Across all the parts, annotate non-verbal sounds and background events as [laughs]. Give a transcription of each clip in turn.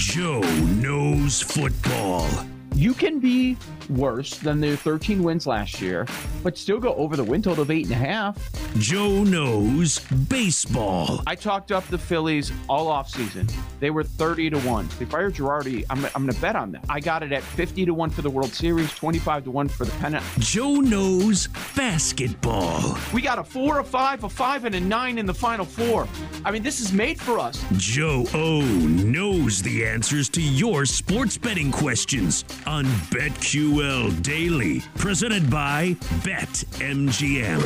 Joe knows football. You can be worse than their 13 wins last year, but still go over the win total of eight and a half. Joe knows baseball. I talked up the Phillies all offseason. They were 30 to 1. They fired Girardi. I'm, I'm going to bet on that. I got it at 50 to 1 for the World Series, 25 to 1 for the pennant. Joe knows basketball. We got a four, a five, a five, and a nine in the final four. I mean, this is made for us. Joe O knows the answers to your sports betting questions on BetQL Daily, presented by BetMGM.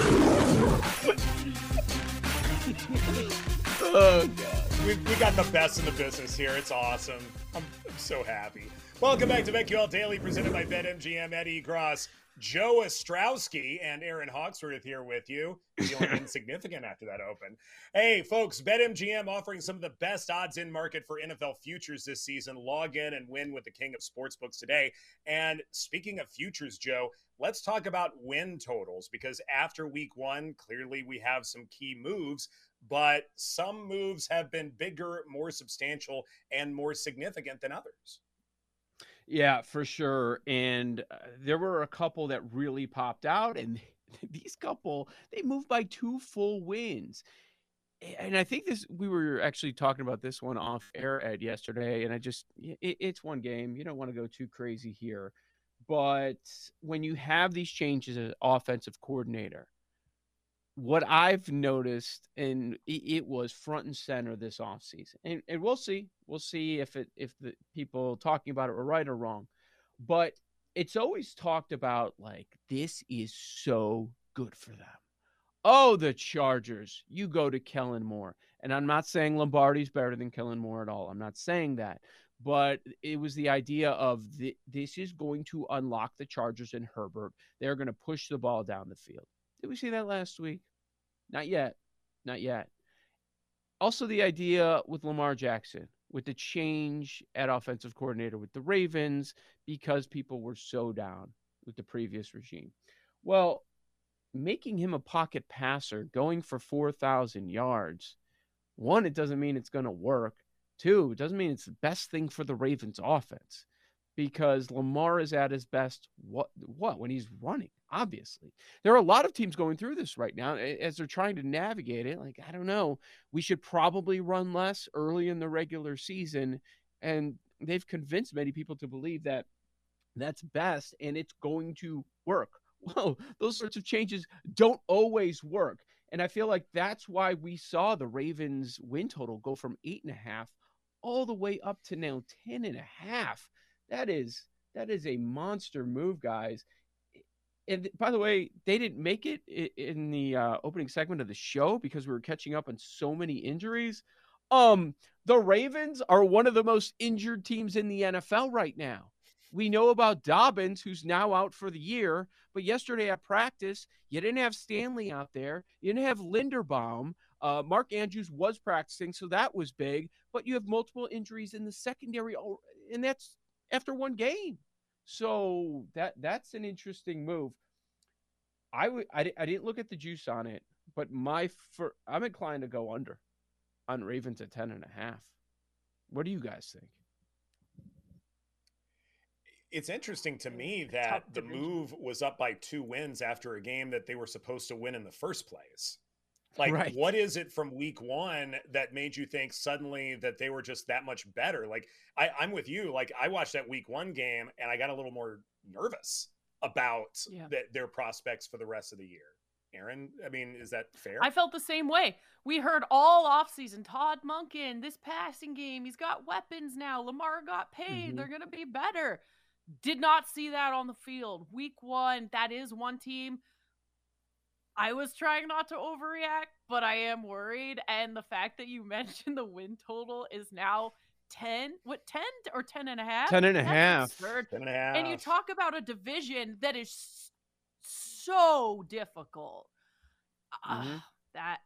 oh god, we, we got the best in the business here. It's awesome. I'm, I'm so happy. Welcome back to BetQL Daily, presented by BetMGM. Eddie Gross, Joe Ostrowski, and Aaron Hawksworth here with you. Feeling [laughs] insignificant after that open. Hey, folks, BetMGM offering some of the best odds in market for NFL futures this season. Log in and win with the king of sportsbooks today. And speaking of futures, Joe, let's talk about win totals because after week one, clearly we have some key moves but some moves have been bigger, more substantial, and more significant than others. Yeah, for sure. And uh, there were a couple that really popped out, and [laughs] these couple they moved by two full wins. And I think this we were actually talking about this one off air Ed yesterday, and I just it, it's one game. You don't want to go too crazy here, but when you have these changes as offensive coordinator, what I've noticed, and it was front and center this offseason, and, and we'll see, we'll see if it if the people talking about it were right or wrong, but it's always talked about like this is so good for them. Oh, the Chargers! You go to Kellen Moore, and I'm not saying Lombardi's better than Kellen Moore at all. I'm not saying that, but it was the idea of the, this is going to unlock the Chargers and Herbert. They're going to push the ball down the field. Did we see that last week? Not yet. Not yet. Also, the idea with Lamar Jackson, with the change at offensive coordinator with the Ravens, because people were so down with the previous regime. Well, making him a pocket passer, going for 4,000 yards, one, it doesn't mean it's going to work. Two, it doesn't mean it's the best thing for the Ravens offense because Lamar is at his best what what when he's running obviously there are a lot of teams going through this right now as they're trying to navigate it like i don't know we should probably run less early in the regular season and they've convinced many people to believe that that's best and it's going to work [laughs] Well, those sorts of changes don't always work. And I feel like that's why we saw the Ravens win total go from eight and a half all the way up to now 10 and a half. That is that is a monster move, guys. And by the way, they didn't make it in the uh, opening segment of the show because we were catching up on so many injuries. Um, the Ravens are one of the most injured teams in the NFL right now. We know about Dobbins, who's now out for the year, but yesterday at practice, you didn't have Stanley out there. You didn't have Linderbaum. Uh, Mark Andrews was practicing, so that was big. But you have multiple injuries in the secondary, and that's after one game. So that that's an interesting move. I would I, I didn't look at the juice on it, but my for I'm inclined to go under on Ravens at 10 and a half. What do you guys think? It's interesting to me that the move was up by two wins after a game that they were supposed to win in the first place. Like, right. what is it from week one that made you think suddenly that they were just that much better? Like, I, I'm with you. Like, I watched that week one game and I got a little more nervous about yeah. the, their prospects for the rest of the year. Aaron, I mean, is that fair? I felt the same way. We heard all offseason Todd Monken, this passing game, he's got weapons now. Lamar got paid. Mm-hmm. They're going to be better. Did not see that on the field. Week one, that is one team. I was trying not to overreact, but I am worried. And the fact that you [laughs] mentioned the win total is now 10, what, 10 or 10 and a half? 10 and a half. 10 and a half. And you talk about a division that is so difficult. Mm-hmm. Uh, that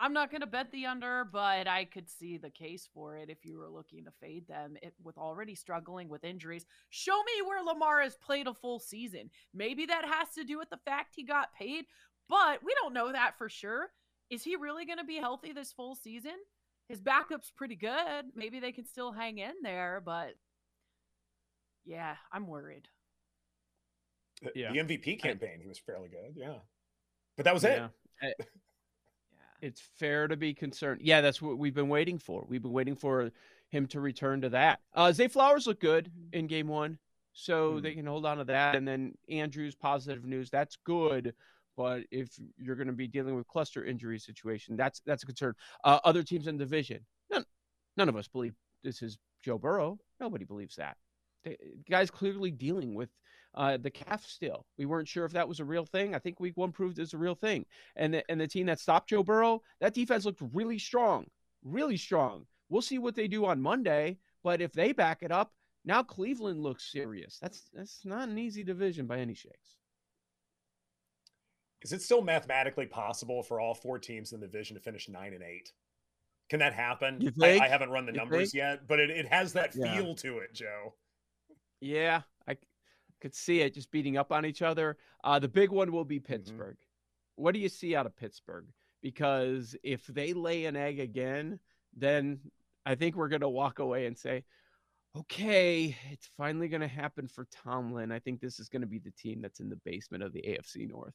I'm not going to bet the under, but I could see the case for it if you were looking to fade them it, with already struggling with injuries. Show me where Lamar has played a full season. Maybe that has to do with the fact he got paid, but we don't know that for sure. Is he really going to be healthy this full season? His backup's pretty good. Maybe they can still hang in there, but yeah, I'm worried. The, yeah. the MVP campaign, I, he was fairly good. Yeah. But that was yeah. it. [laughs] it's fair to be concerned. Yeah, that's what we've been waiting for. We've been waiting for him to return to that. Uh, Zay Flowers looked good mm-hmm. in game one, so mm. they can hold on to that. And then Andrews, positive news. That's good. But if you're going to be dealing with cluster injury situation, that's that's a concern. Uh, other teams in the division, none, none of us believe this is Joe Burrow. Nobody believes that. The guy's clearly dealing with uh, the calf still. We weren't sure if that was a real thing. I think week one proved it's a real thing. And the, and the team that stopped Joe Burrow, that defense looked really strong, really strong. We'll see what they do on Monday. But if they back it up, now Cleveland looks serious. That's that's not an easy division by any shakes. Is it still mathematically possible for all four teams in the division to finish nine and eight? Can that happen? I, I, haven't run the you numbers think? yet, but it, it has that yeah. feel to it, Joe. Yeah, I could see it just beating up on each other. Uh, the big one will be mm-hmm. Pittsburgh. Mm-hmm. What do you see out of Pittsburgh? Because if they lay an egg again, then I think we're going to walk away and say, okay, it's finally going to happen for Tomlin. I think this is going to be the team that's in the basement of the AFC North.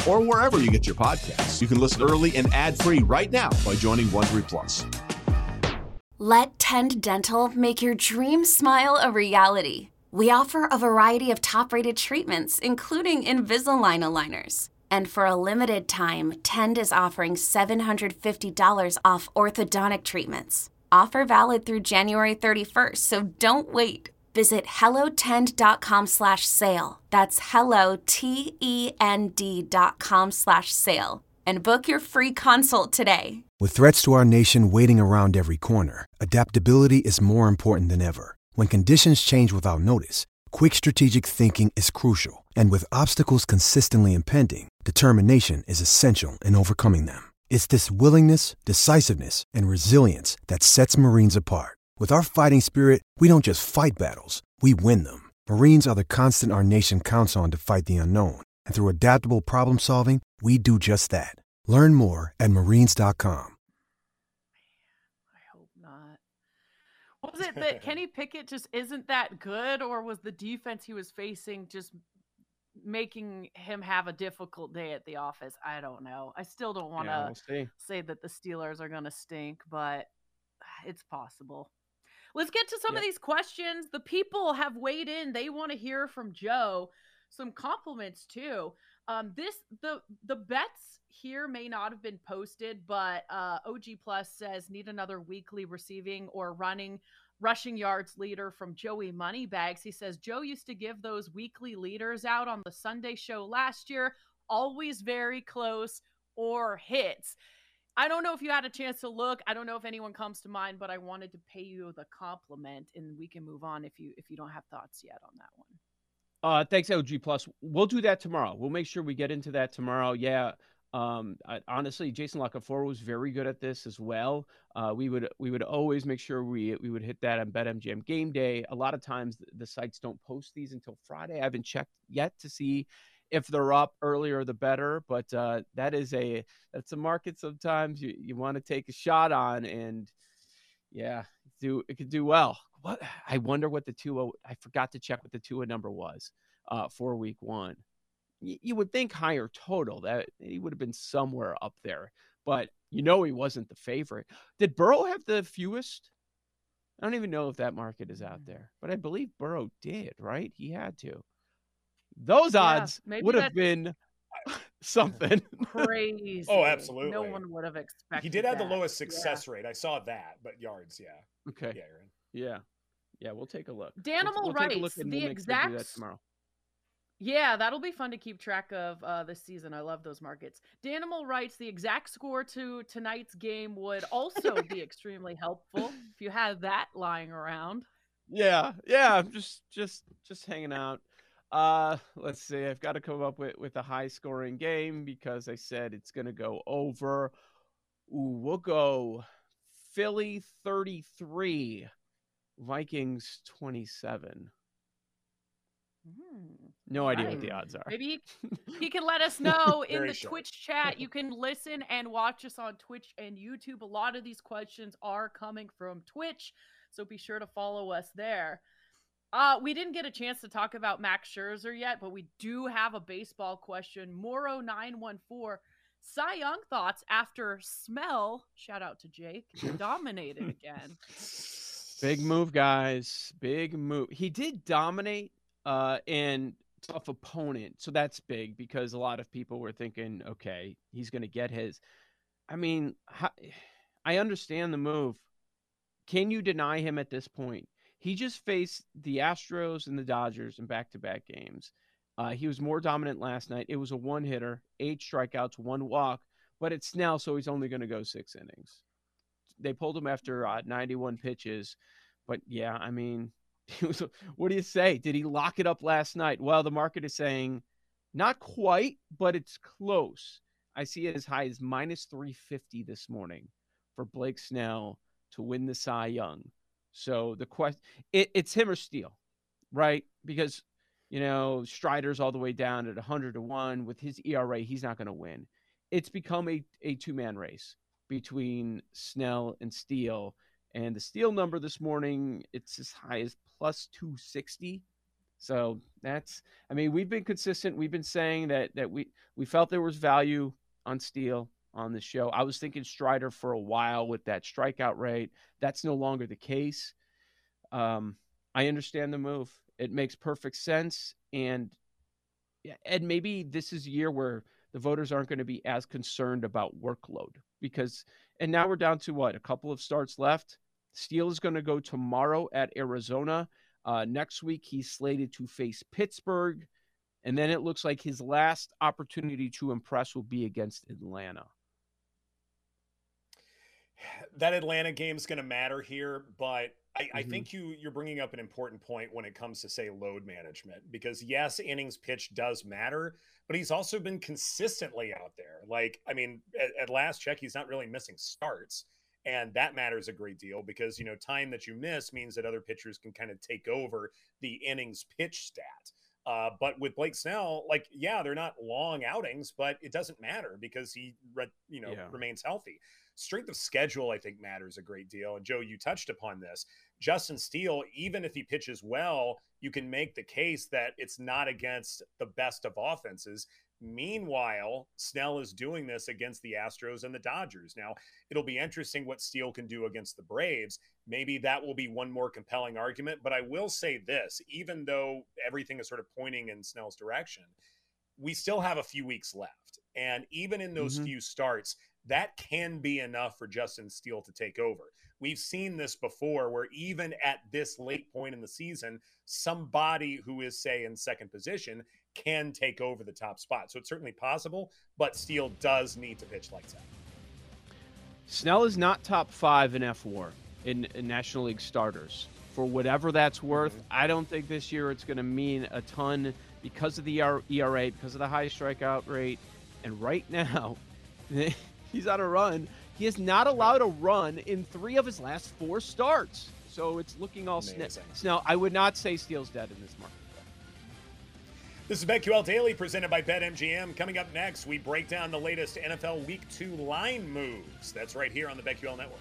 or wherever you get your podcasts. You can listen early and ad free right now by joining Wondery Plus. Let Tend Dental make your dream smile a reality. We offer a variety of top rated treatments, including Invisalign aligners. And for a limited time, Tend is offering $750 off orthodontic treatments. Offer valid through January 31st, so don't wait. Visit hellotend.com slash sale. That's hello, T-E-N-D dot com slash sale and book your free consult today. With threats to our nation waiting around every corner, adaptability is more important than ever. When conditions change without notice, quick strategic thinking is crucial, and with obstacles consistently impending, determination is essential in overcoming them. It's this willingness, decisiveness, and resilience that sets Marines apart. With our fighting spirit, we don't just fight battles, we win them. Marines are the constant our nation counts on to fight the unknown, and through adaptable problem solving, we do just that. Learn more at marines.com. I hope not. Was it that [laughs] Kenny Pickett just isn't that good, or was the defense he was facing just making him have a difficult day at the office? I don't know. I still don't want to Yeah, we'll say that the Steelers are going to stink, but it's possible. Let's get to some of these questions. The people have weighed in. They want to hear from Joe. Some compliments too. Um, this the the bets here may not have been posted, but uh, OG Plus says need another weekly receiving or running rushing yards leader from Joey Moneybags. He says Joe used to give those weekly leaders out on the Sunday show last year, always very close or hits. I don't know if you had a chance to look. I don't know if anyone comes to mind, but I wanted to pay you the compliment, and we can move on if you if you don't have thoughts yet on that one. Uh, thanks, LG Plus. We'll do that tomorrow. We'll make sure we get into that tomorrow. Yeah. Um, I, honestly, Jason Lockefour was very good at this as well. Uh, we would we would always make sure we we would hit that on BetMGM game day. A lot of times the sites don't post these until Friday. I haven't checked yet to see if they're up earlier the better. But uh, that is a that's a market sometimes you, you want to take a shot on and yeah, do it could do well. What I wonder what the two I forgot to check what the two number was uh, for week one. Y- you would think higher total that he would have been somewhere up there, but you know he wasn't the favorite. Did Burrow have the fewest? I don't even know if that market is out there, but I believe Burrow did. Right? He had to. Those odds maybe would have been [laughs] something. Crazy. Oh, absolutely. No one would have expected. He did have the that. lowest Yeah. success rate. I saw that, but yards, yeah. Okay. Yeah, Aaron. Yeah. Yeah, we'll take a look. Danimal we'll, we'll take a look writes, the we'll make sure to do that exact- tomorrow. Yeah, that'll be fun to keep track of uh, this season. I love those markets. Danimal writes the exact score to tonight's game would also be [laughs] extremely helpful if you had that lying around. Yeah, yeah, I'm just just just hanging out. Uh let's see. I've got to come up with with a high scoring game because I said it's going to go over. Ooh, we'll go Philly 33, Vikings 27. No idea what the odds are. Maybe he, [laughs] he can let us [laughs] know in the sharp. Twitch chat. You can listen and watch us on Twitch and YouTube. A lot of these questions are coming from Twitch, so be sure to follow us there. Uh, we didn't get a chance to talk about Max Scherzer yet, but we do have a baseball question. Moro914, Cy Young thoughts after Smell, shout out to Jake, [laughs] dominated again. Big move, guys. Big move. He did dominate uh and tough opponent. So that's big because a lot of people were thinking, okay, he's going to get his. I mean, I understand the move. Can you deny him at this point? He just faced the Astros and the Dodgers in back-to-back games. Uh, he was more dominant last night. It was a one-hitter, eight strikeouts, one walk, but it's Snell, so he's only going to go six innings they pulled him after uh, 91 pitches. But yeah, I mean, [laughs] was, what do you say? Did he lock it up last night? Well, the market is saying not quite, but it's close. I see it as high as minus 350 this morning for Blake Snell to win the Cy Young. So the question, it, it's him or Steele, right? Because you know Strider's all the way down at 100 to one with his ERA, he's not going to win. It's become a, a two man race between Snell and Steele. And the Steele number this morning, it's as high as plus 260. So that's, I mean, we've been consistent. We've been saying that that we we felt there was value on Steele on the show. I was thinking Strider for a while with that strikeout rate. That's no longer the case. Um, I understand the move. It makes perfect sense. And and maybe this is a year where the voters aren't going to be as concerned about workload because and now we're down to what a couple of starts left. Steele is going to go tomorrow at Arizona. Uh, next week he's slated to face Pittsburgh. And then it looks like his last opportunity to impress will be against Atlanta. That Atlanta game is going to matter here, but I, I Mhm. think you you're bringing up an important point when it comes to say load management because yes, innings pitch does matter, but he's also been consistently out there. Like I mean, at, at last check, he's not really missing starts, and that matters a great deal because you know time that you miss means that other pitchers can kind of take over the innings pitch stat. Uh, but with Blake Snell, like yeah, they're not long outings, but it doesn't matter because he re- you know Yeah. remains healthy. Strength of schedule, I think, matters a great deal. And Joe, you touched upon this. Justin Steele, even if he pitches well, you can make the case that it's not against the best of offenses. Meanwhile, Snell is doing this against the Astros and the Dodgers. Now, it'll be interesting what Steele can do against the Braves. Maybe that will be one more compelling argument. But I will say this even though everything is sort of pointing in Snell's direction, we still have a few weeks left. And even in those Mhm. few starts, that can be enough for Justin Steele to take over. We've seen this before where even at this late point in the season, somebody who is, say, in second position can take over the top spot. So it's certainly possible, but Steele does need to pitch lights out. Snell is not top five in F4 in, in National League starters. For whatever that's worth, I don't think this year it's going to mean a ton because of the ER ERA, because of the high strikeout rate. And right now, [laughs] he's on a run. He has not allowed a run in three of his last four starts. So it's looking all. Snell, I would not say Steele's dead in this market. This is BetQL Daily presented by BetMGM. Coming up next, we break down the latest NFL Week 2 line moves. That's right here on the BetQL Network.